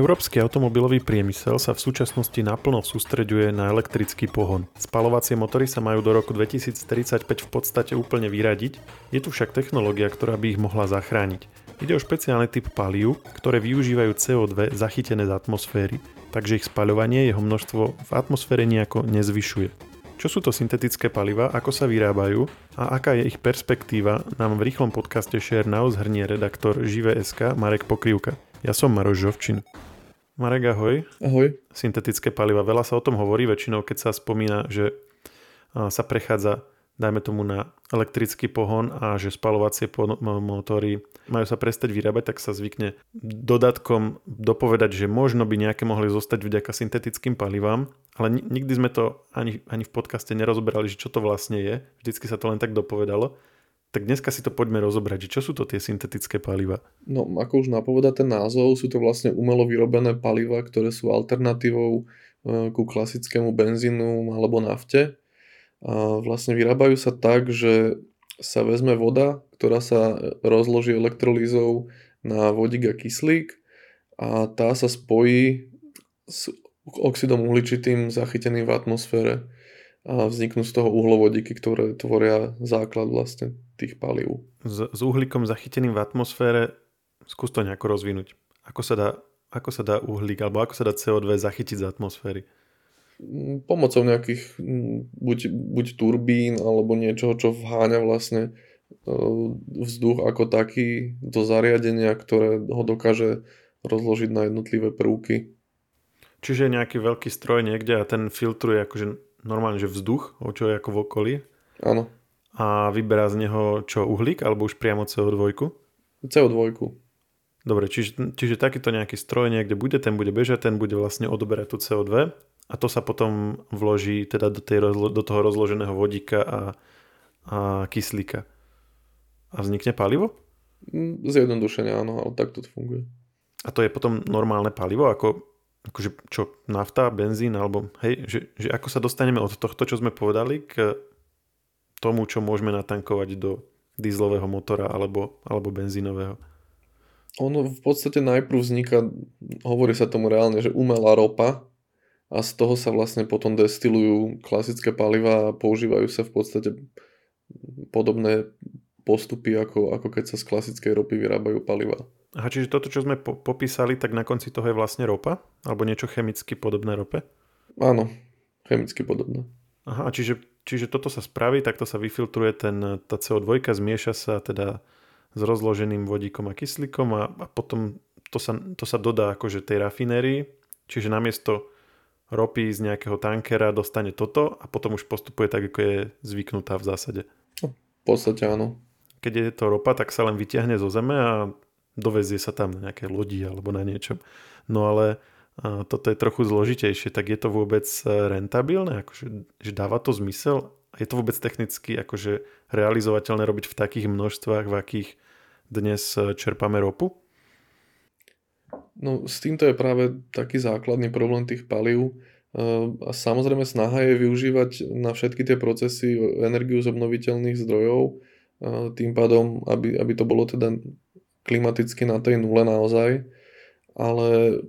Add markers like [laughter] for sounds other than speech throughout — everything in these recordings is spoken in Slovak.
Európsky automobilový priemysel sa v súčasnosti naplno sústreďuje na elektrický pohon. Spalovacie motory sa majú do roku 2035 v podstate úplne vyradiť, je tu však technológia, ktorá by ich mohla zachrániť. Ide o špeciálny typ palív, ktoré využívajú CO2 zachytené z atmosféry, takže ich spaľovanie jeho množstvo v atmosfére nejako nezvyšuje. Čo sú to syntetické paliva, ako sa vyrábajú a aká je ich perspektíva, nám v rýchlom podcaste Share Now zhrnie redaktor Žive.sk Marek Pokrývka. Ja som Maroš Žovčin. Marek, ahoj. Ahoj. Syntetické paliva. Veľa sa o tom hovorí väčšinou, keď sa spomína, že sa prechádza, dajme tomu, na elektrický pohon a že spalovacie motory majú sa prestať vyrábať, tak sa zvykne dodatkom dopovedať, že možno by nejaké mohli zostať vďaka syntetickým palivám, ale nikdy sme to ani, ani v podcaste nerozoberali, že čo to vlastne je. Vždycky sa to len tak dopovedalo. Tak dneska si to poďme rozobrať, že čo sú to tie syntetické paliva? No, ako už napoveda ten názov, sú to vlastne umelo vyrobené paliva, ktoré sú alternatívou e, ku klasickému benzínu alebo nafte. A vlastne vyrábajú sa tak, že sa vezme voda, ktorá sa rozloží elektrolízou na vodík a kyslík a tá sa spojí s oxidom uhličitým zachyteným v atmosfére a vzniknú z toho uhlovodíky, ktoré tvoria základ vlastne tých palív. S, s uhlíkom zachyteným v atmosfére skús to nejako rozvinúť. Ako sa dá, ako sa dá uhlík alebo ako sa dá CO2 zachytiť z atmosféry? Mm, pomocou nejakých mm, buď, buď turbín alebo niečoho, čo vháňa vlastne e, vzduch ako taký do zariadenia, ktoré ho dokáže rozložiť na jednotlivé prvky. Čiže nejaký veľký stroj niekde a ten filtruje akože normálne, že vzduch, o čo je ako v okolí. Áno. A vyberá z neho čo, uhlík alebo už priamo CO2? CO2. Dobre, čiže, čiže takýto nejaký stroj niekde bude, ten bude bežať, ten bude vlastne odoberať tú CO2 a to sa potom vloží teda do, tej, do toho rozloženého vodíka a, a kyslíka. A vznikne palivo? Mm, zjednodušene áno, ale takto to funguje. A to je potom normálne palivo, ako akože čo, nafta, benzín, alebo hej, že, že ako sa dostaneme od tohto, čo sme povedali, k tomu, čo môžeme natankovať do dízlového motora alebo, alebo benzínového? Ono v podstate najprv vzniká, hovorí sa tomu reálne, že umelá ropa a z toho sa vlastne potom destilujú klasické paliva a používajú sa v podstate podobné postupy, ako, ako keď sa z klasickej ropy vyrábajú paliva. Aha, čiže toto, čo sme po- popísali, tak na konci toho je vlastne ropa? Alebo niečo chemicky podobné rope? Áno, chemicky podobné. Aha, a čiže, čiže toto sa spraví, takto sa vyfiltruje ten, tá CO2, zmieša sa teda s rozloženým vodíkom a kyslíkom a, a potom to sa, to sa dodá akože tej rafinérii, čiže namiesto ropy z nejakého tankera dostane toto a potom už postupuje tak, ako je zvyknutá v zásade. No, v podstate áno. Keď je to ropa, tak sa len vyťahne zo zeme a dovezie sa tam na nejaké lodi alebo na niečom. No ale toto je trochu zložitejšie, tak je to vôbec e, rentabilné? Akože, že dáva to zmysel? Je to vôbec technicky akože realizovateľné robiť v takých množstvách, v akých dnes e, čerpáme ropu? No s týmto je práve taký základný problém tých palív. E, a samozrejme snaha je využívať na všetky tie procesy energiu z obnoviteľných zdrojov, tým pádom, aby, aby to bolo teda klimaticky na tej nule naozaj, ale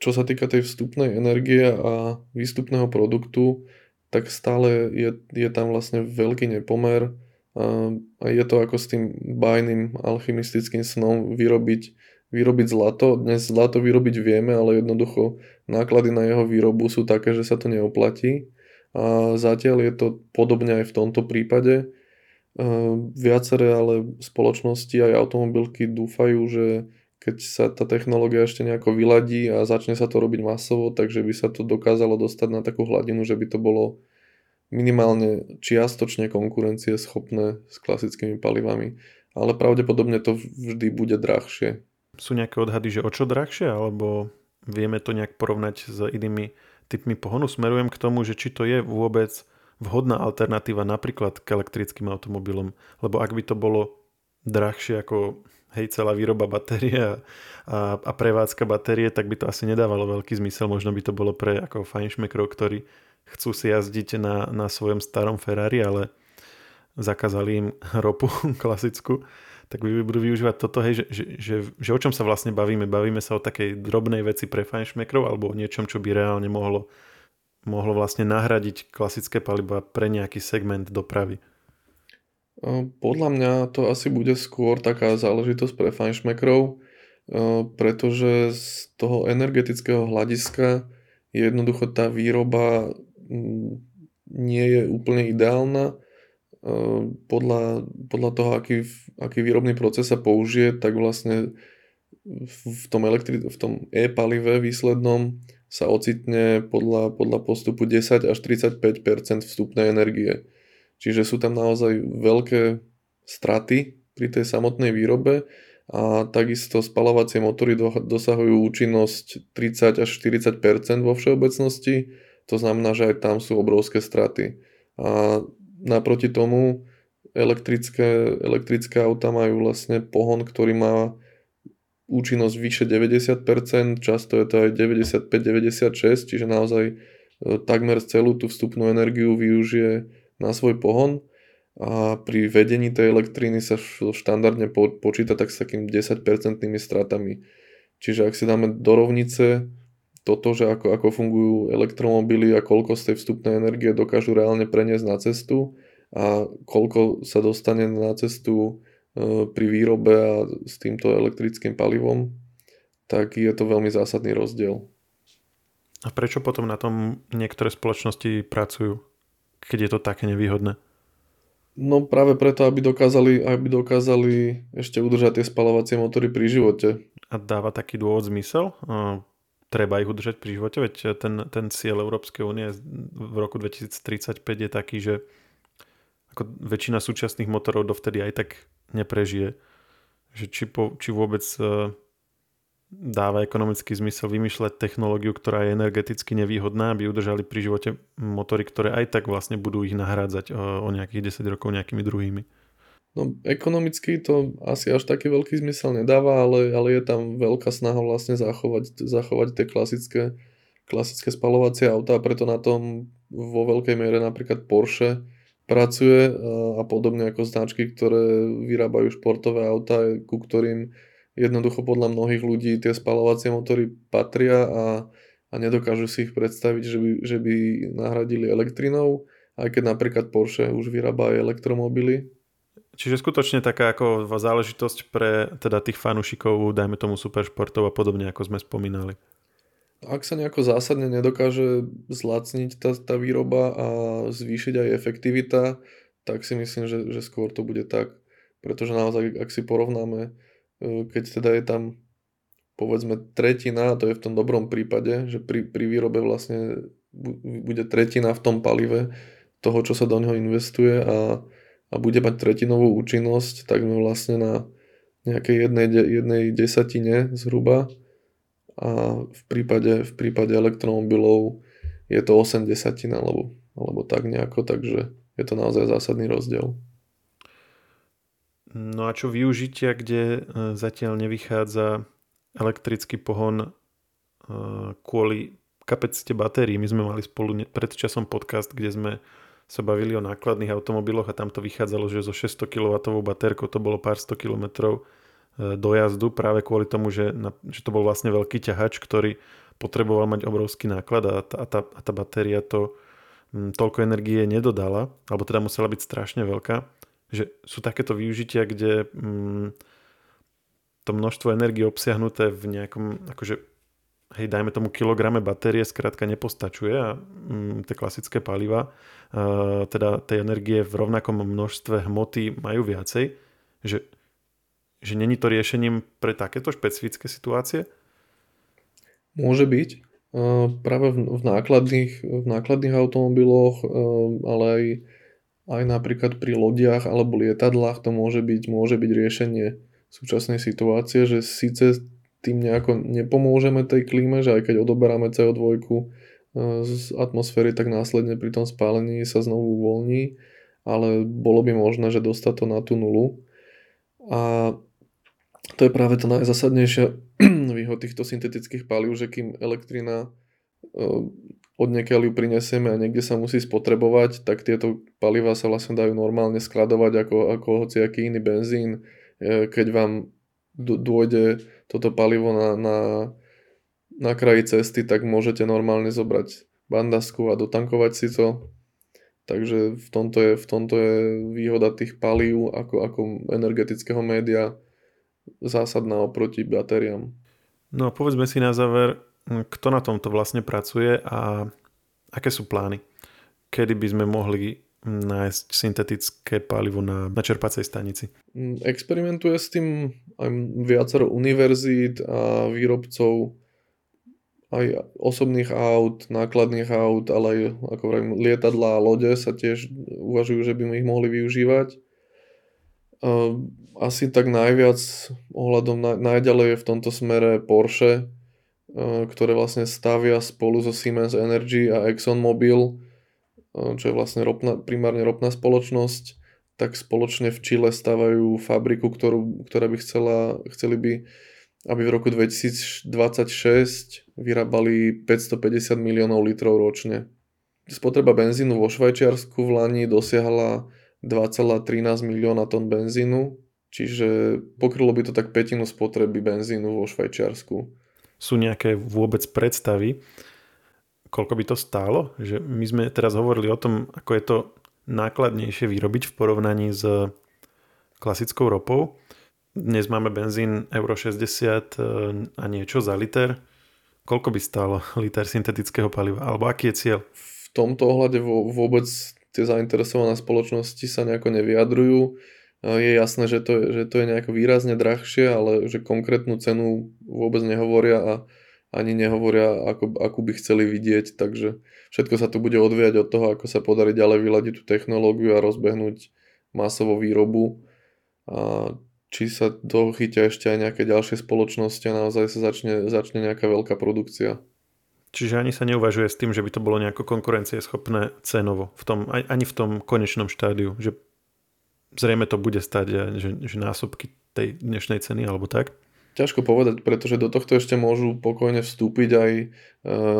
čo sa týka tej vstupnej energie a výstupného produktu, tak stále je, je tam vlastne veľký nepomer a je to ako s tým bajným alchymistickým snom vyrobiť, vyrobiť zlato. Dnes zlato vyrobiť vieme, ale jednoducho náklady na jeho výrobu sú také, že sa to neoplatí. A zatiaľ je to podobne aj v tomto prípade viaceré ale spoločnosti aj automobilky dúfajú, že keď sa tá technológia ešte nejako vyladí a začne sa to robiť masovo, takže by sa to dokázalo dostať na takú hladinu, že by to bolo minimálne čiastočne konkurencie schopné s klasickými palivami. Ale pravdepodobne to vždy bude drahšie. Sú nejaké odhady, že o čo drahšie, alebo vieme to nejak porovnať s inými typmi pohonu? Smerujem k tomu, že či to je vôbec vhodná alternatíva napríklad k elektrickým automobilom, lebo ak by to bolo drahšie ako hej, celá výroba batérie a, a prevádzka batérie, tak by to asi nedávalo veľký zmysel. Možno by to bolo pre ako fajnšmekrov, ktorí chcú si jazdiť na, na svojom starom Ferrari, ale zakázali im [laughs] ropu [laughs] klasickú, tak budú využívať toto, hej, že, že, že, že o čom sa vlastne bavíme? Bavíme sa o takej drobnej veci pre fajnšmekrov alebo o niečom, čo by reálne mohlo, mohlo vlastne nahradiť klasické paliba pre nejaký segment dopravy? Podľa mňa to asi bude skôr taká záležitosť pre fajnšmekrov, pretože z toho energetického hľadiska je jednoducho tá výroba nie je úplne ideálna Ehm, podľa, podľa toho, aký, aký výrobný proces sa použije, tak vlastne v tom, elektri- v tom e-palive výslednom sa ocitne podľa, podľa postupu 10 až 35% vstupnej energie. Čiže sú tam naozaj veľké straty pri tej samotnej výrobe a takisto spalovacie motory dosahujú účinnosť 30 až 40% vo všeobecnosti, to znamená, že aj tam sú obrovské straty. A Naproti tomu elektrické, elektrické auta majú vlastne pohon, ktorý má účinnosť vyše 90%, často je to aj 95-96, čiže naozaj e, takmer celú tú vstupnú energiu využije na svoj pohon a pri vedení tej elektriny sa štandardne počíta tak s takým 10% stratami. Čiže ak si dáme do rovnice toto, že ako, ako fungujú elektromobily a koľko z tej vstupnej energie dokážu reálne preniesť na cestu a koľko sa dostane na cestu pri výrobe a s týmto elektrickým palivom, tak je to veľmi zásadný rozdiel. A prečo potom na tom niektoré spoločnosti pracujú, keď je to také nevýhodné? No práve preto, aby dokázali, aby dokázali ešte udržať tie spalovacie motory pri živote. A dáva taký dôvod zmysel? treba ich udržať pri živote, veď ten, ten cieľ Európskej únie v roku 2035 je taký, že ako väčšina súčasných motorov dovtedy aj tak neprežije. Že či, po, či vôbec uh, dáva ekonomický zmysel vymýšľať technológiu, ktorá je energeticky nevýhodná, aby udržali pri živote motory, ktoré aj tak vlastne budú ich nahrádzať o, o nejakých 10 rokov nejakými druhými. No ekonomicky to asi až taký veľký zmysel nedáva, ale, ale je tam veľká snaha vlastne zachovať, zachovať tie klasické, klasické spalovacie autá, preto na tom vo veľkej miere napríklad Porsche pracuje a podobne ako značky, ktoré vyrábajú športové autá, ku ktorým jednoducho podľa mnohých ľudí tie spalovacie motory patria a, a nedokážu si ich predstaviť, že by, že by nahradili elektrinou, aj keď napríklad Porsche už vyrába aj elektromobily, Čiže skutočne taká ako záležitosť pre teda tých fanúšikov, dajme tomu superšportov a podobne, ako sme spomínali. Ak sa nejako zásadne nedokáže zlacniť tá, tá výroba a zvýšiť aj efektivita, tak si myslím, že, že skôr to bude tak. Pretože naozaj, ak si porovnáme, e, keď teda je tam povedzme tretina, a to je v tom dobrom prípade, že pri, pri výrobe vlastne bude tretina v tom palive toho, čo sa do neho investuje a a bude mať tretinovú účinnosť, tak sme vlastne na nejakej jednej, jednej desatine zhruba a v prípade, v prípade elektromobilov je to 8 desatina alebo, alebo tak nejako, takže je to naozaj zásadný rozdiel. No a čo využitia, kde e, zatiaľ nevychádza elektrický pohon e, kvôli kapacite batérií. My sme mali spolu pred časom podcast, kde sme sa bavili o nákladných automobiloch a tam to vychádzalo, že zo 600 kW batérkou to bolo pár 100 km e, dojazdu práve kvôli tomu, že, na, že to bol vlastne veľký ťahač, ktorý potreboval mať obrovský náklad a tá, a tá, a tá batéria to m, toľko energie nedodala, alebo teda musela byť strašne veľká, že sú takéto využitia, kde m, to množstvo energie obsiahnuté v nejakom akože hej, dajme tomu kilograme batérie skrátka nepostačuje a mm, tie klasické paliva, e, teda tej energie v rovnakom množstve hmoty majú viacej, že, že není to riešením pre takéto špecifické situácie? Môže byť. Práve v, nákladných, v nákladných automobiloch, ale aj, aj napríklad pri lodiach alebo lietadlách to môže byť, môže byť riešenie súčasnej situácie, že síce tým nejako nepomôžeme tej klíme, že aj keď odoberáme CO2 e, z atmosféry, tak následne pri tom spálení sa znovu uvoľní, ale bolo by možné, že dostať to na tú nulu. A to je práve to najzasadnejšia [clears throat] výhod týchto syntetických palív, že kým elektrina e, odniekiaľ ju prinesieme a niekde sa musí spotrebovať, tak tieto paliva sa vlastne dajú normálne skladovať ako, ako hociaký iný benzín. E, keď vám dôjde toto palivo na, na, na kraji cesty, tak môžete normálne zobrať bandasku a dotankovať si to. Takže v tomto je, v tomto je výhoda tých palív ako, ako energetického média zásadná oproti batériám. No a povedzme si na záver, kto na tomto vlastne pracuje a aké sú plány? Kedy by sme mohli nájsť syntetické palivo na, na čerpacej stanici? Mm, experimentuje s tým aj viacero univerzít a výrobcov aj osobných aut, nákladných aut, ale aj ako vrajím, lietadla a lode sa tiež uvažujú, že by ich mohli využívať. Asi tak najviac ohľadom na, najďalej je v tomto smere Porsche, Eh, ktoré vlastne stavia spolu so Siemens Energy a ExxonMobil, eh, čo je vlastne ropná, primárne ropná spoločnosť, tak spoločne v Čile stavajú fabriku, ktorú, ktorá by chcela, chceli by, aby v roku 2026 vyrábali 550 miliónov litrov ročne. Spotreba benzínu vo Švajčiarsku v Lani dosiahla 2,13 milióna tón benzínu, čiže pokrylo by to tak petinu spotreby benzínu vo Švajčiarsku sú nejaké vôbec predstavy, koľko by to stálo? Že my sme teraz hovorili o tom, ako je to nákladnejšie vyrobiť v porovnaní s klasickou ropou. Dnes máme benzín Euro 60 e, a niečo za liter. Koľko by stálo liter syntetického paliva? Alebo aký je cieľ? V tomto ohľade vôbec tie zainteresované spoločnosti sa nejako nevyjadrujú je jasné, že to, že to je nejako výrazne drahšie, ale že konkrétnu cenu vôbec nehovoria a ani nehovoria, ako, akú by chceli vidieť, takže všetko sa tu bude odviať od toho, ako sa podarí ďalej vyladiť tú technológiu a rozbehnúť masovo výrobu a či sa to chytia ešte aj nejaké ďalšie spoločnosti a naozaj sa začne, začne nejaká veľká produkcia. Čiže ani sa neuvažuje s tým, že by to bolo nejako konkurencieschopné cenovo, v tom, ani v tom konečnom štádiu, že zrejme to bude stať že, že násobky tej dnešnej ceny alebo tak? Ťažko povedať, pretože do tohto ešte môžu pokojne vstúpiť aj e,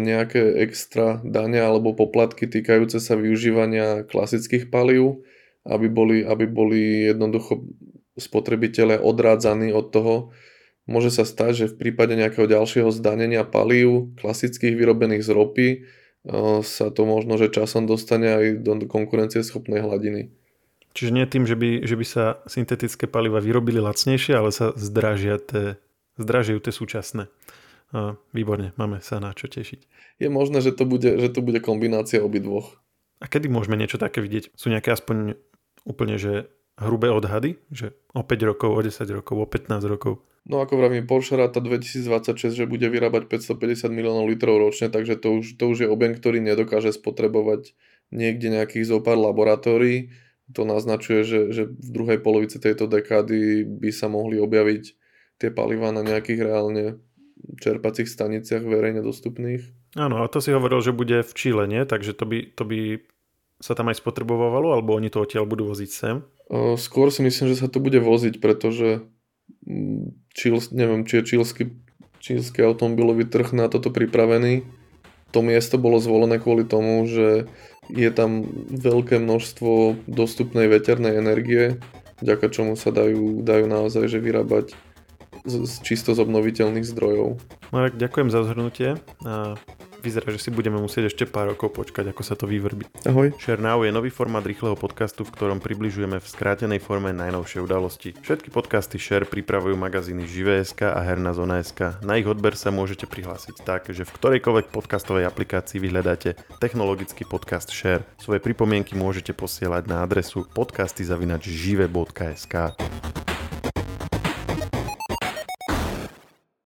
nejaké extra dane alebo poplatky týkajúce sa využívania klasických palív, aby boli, aby boli jednoducho spotrebitelia odrádzaní od toho. Môže sa stať, že v prípade nejakého ďalšieho zdanenia palív klasických vyrobených z ropy e, sa to možno, že časom dostane aj do konkurencieschopnej hladiny. Čiže nie tým, že by, že by sa syntetické paliva vyrobili lacnejšie, ale sa zdražia tie, zdražujú tie súčasné. A výborne, máme sa na čo tešiť. Je možné, že to bude, že to bude kombinácia obidvoch. A kedy môžeme niečo také vidieť? Sú nejaké aspoň úplne, že hrubé odhady? Že o 5 rokov, o 10 rokov, o 15 rokov? No ako vravím, Porsche ráta 2026, že bude vyrábať 550 miliónov litrov ročne, takže to už, to už je objem, ktorý nedokáže spotrebovať niekde nejakých zopár laboratórií to naznačuje, že, že v druhej polovici tejto dekády by sa mohli objaviť tie paliva na nejakých reálne čerpacích staniciach verejne dostupných. Áno, a to si hovoril, že bude v Čile, nie? Takže to by, to by sa tam aj spotrebovalo, alebo oni to odtiaľ budú voziť sem? Skôr si myslím, že sa to bude voziť, pretože Čil, neviem, či je čílsky, čílsky automobilový trh na toto pripravený. To miesto bolo zvolené kvôli tomu, že je tam veľké množstvo dostupnej veternej energie, vďaka čomu sa dajú, dajú naozaj že vyrábať z, čisto z obnoviteľných zdrojov. Marek, ďakujem za zhrnutie vyzerá, že si budeme musieť ešte pár rokov počkať, ako sa to vyvrbí. Ahoj. Share Now je nový formát rýchleho podcastu, v ktorom približujeme v skrátenej forme najnovšie udalosti. Všetky podcasty Share pripravujú magazíny Živé.sk a Herná zona.sk. Na ich odber sa môžete prihlásiť tak, že v ktorejkoľvek podcastovej aplikácii vyhľadáte technologický podcast Share. Svoje pripomienky môžete posielať na adresu podcasty.žive.sk.